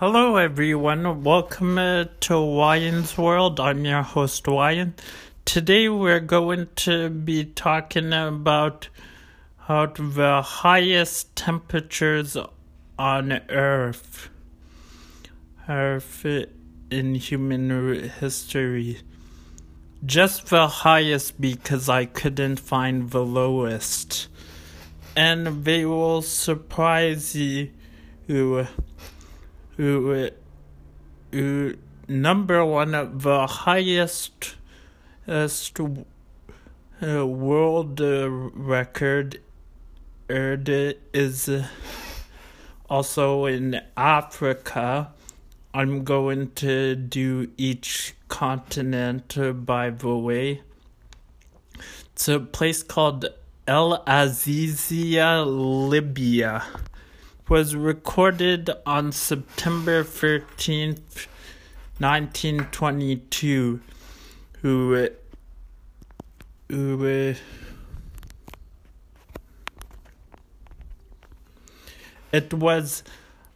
Hello, everyone. Welcome uh, to Wyan's World. I'm your host, Wyan. Today, we're going to be talking about how the highest temperatures on Earth, Earth in human history. Just the highest because I couldn't find the lowest, and they will surprise you who, who number one of the highest uh, world uh, record is also in Africa. I'm going to do each continent by the way. It's a place called El Azizia, Libya was recorded on September 13th, 1922. Who, who, uh, it was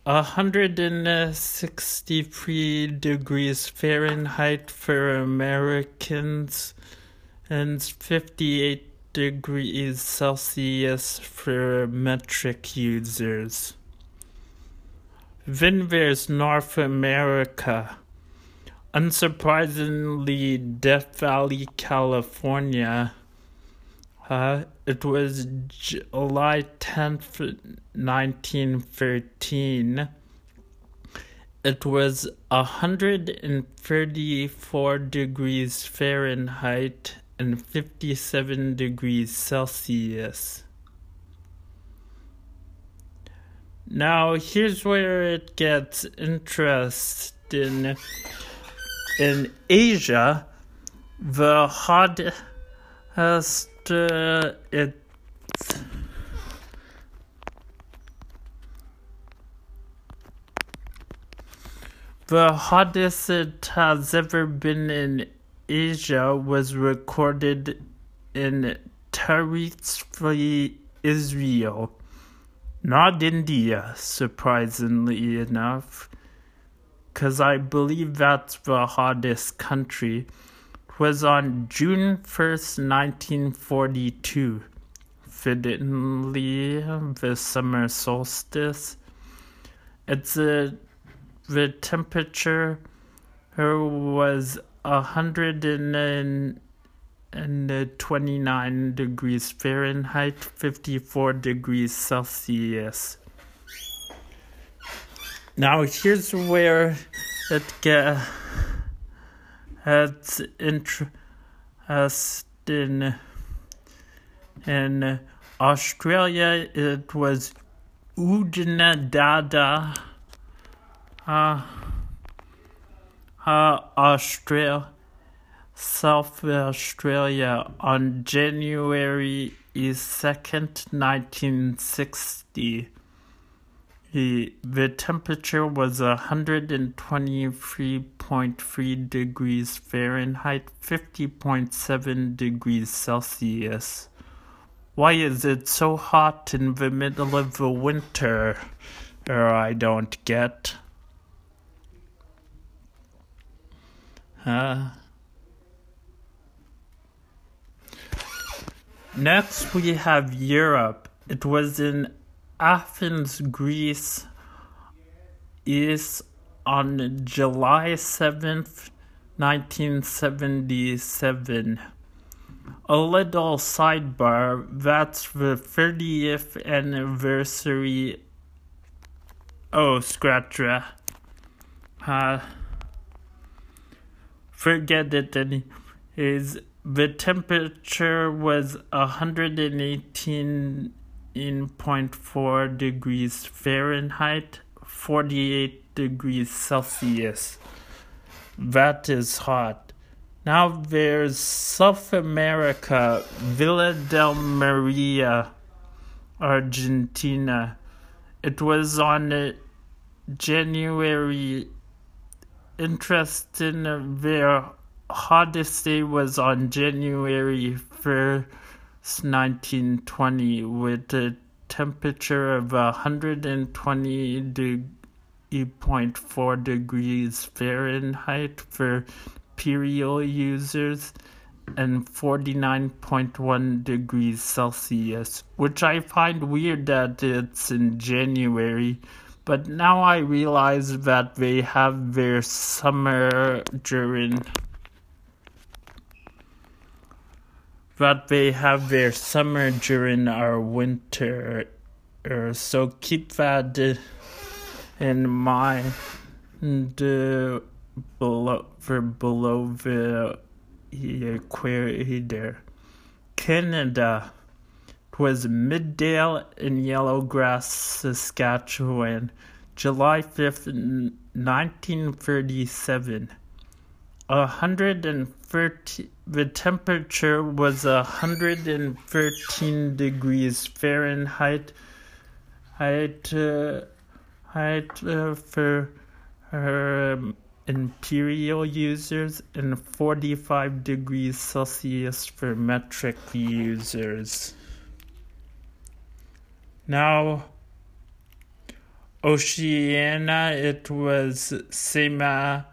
163 degrees Fahrenheit for Americans and 58 degrees Celsius for metric users. Then North America. Unsurprisingly, Death Valley, California. Uh, it was July 10th, 1913. It was 134 degrees Fahrenheit and 57 degrees Celsius. Now, here's where it gets interesting. In Asia, the hottest uh, it the hottest it has ever been in Asia was recorded in Tariq, Israel not India, surprisingly enough, because I believe that's the hottest country, it was on June 1st, 1942, fittingly the summer solstice. It's a, the temperature was a hundred and and 29 degrees Fahrenheit, 54 degrees Celsius. Now here's where it gets interesting. In Australia, it was Oodnadatta, uh, uh, Australia. South Australia on January 2nd, 1960. The, the temperature was 123.3 degrees Fahrenheit, 50.7 degrees Celsius. Why is it so hot in the middle of the winter? Or I don't get. Huh? Next, we have Europe. It was in Athens, Greece, is on July 7th, 1977. A little sidebar that's the 30th anniversary. Oh, Scratcha. Uh, forget it, any is the temperature was 118.4 degrees Fahrenheit, 48 degrees Celsius. That is hot. Now there's South America, Villa del Maria, Argentina. It was on January. Interesting uh, there hottest day was on January 1st, 1920, with a temperature of 120 de- 50.4 degrees Fahrenheit for imperial users and 49.1 degrees Celsius, which I find weird that it's in January. But now I realize that they have their summer during that they have their summer during our winter. Uh, so keep that in mind uh, below, for below the equator. Canada was Midale in Yellow Grass, Saskatchewan, July 5th, 1937. 130 the temperature was 113 degrees Fahrenheit height uh, height uh, for um, imperial users and 45 degrees Celsius for metric users. Now Oceania it was Sema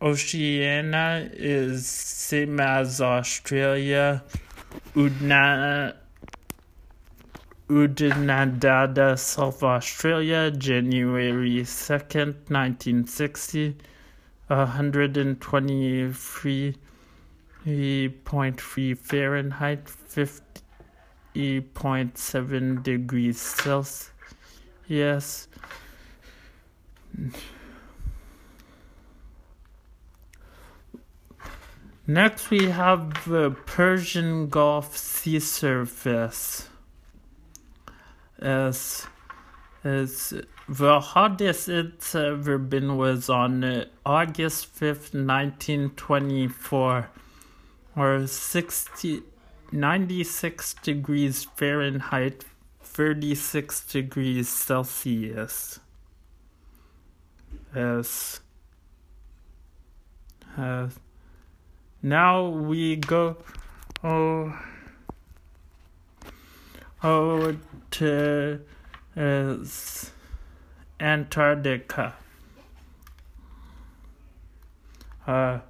Oceania is same as Australia. Udna, South Australia, January 2nd, 1960. 123.3 Fahrenheit, 50.7 degrees Celsius. Next, we have the Persian Gulf sea surface. As, as the hottest it's ever been was on August 5th, 1924, or 60, 96 degrees Fahrenheit, 36 degrees Celsius. As, as now we go oh, oh to uh, Antarctica. Uh,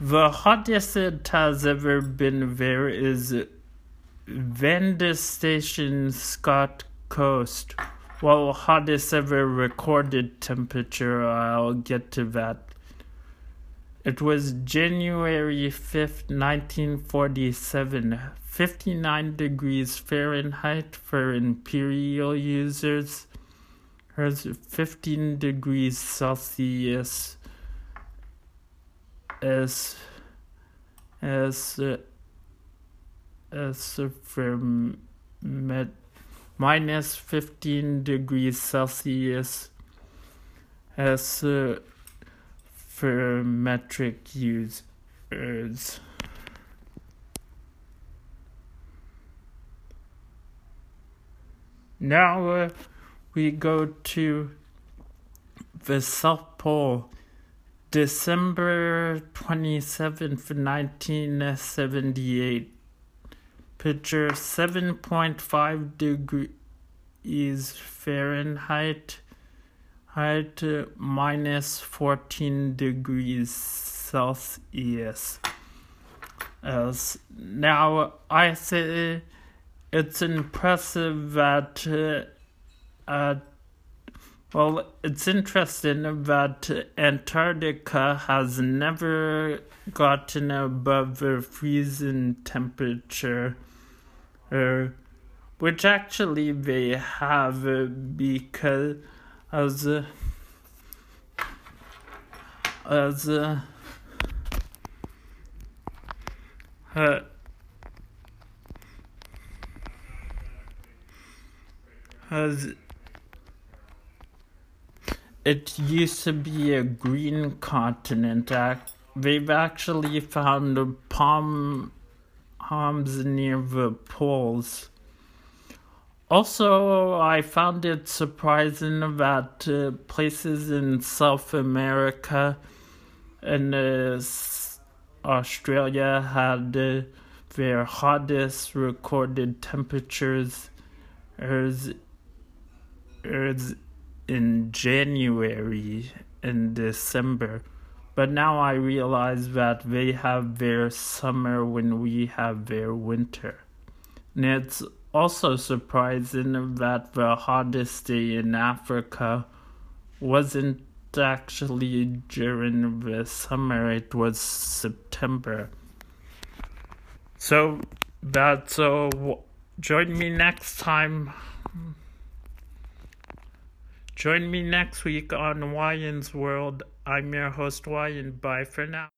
the hottest it has ever been there is Vanda Station, Scott Coast. Well, hottest ever recorded temperature, I'll get to that it was January 5th, 1947, 59 degrees Fahrenheit for imperial users, Here's 15 degrees Celsius. As as as met, minus 15 degrees Celsius. As uh, for metric users. Now uh, we go to the South Pole, December 27th, 1978. Picture 7.5 degrees Fahrenheit at minus 14 degrees Celsius. As now, I say it's impressive that, uh, uh, well, it's interesting that Antarctica has never gotten above the freezing temperature, uh, which actually they have uh, because as uh, as uh, uh, as it used to be a green continent. They've actually found palm palms near the poles. Also, I found it surprising that uh, places in South America and uh, Australia had uh, their hottest recorded temperatures as, as in January and December. But now I realize that they have their summer when we have their winter. And it's also surprising that the hottest day in Africa wasn't actually during the summer, it was September. So that's uh, join me next time. Join me next week on Wyans World. I'm your host, Wyan. Bye for now.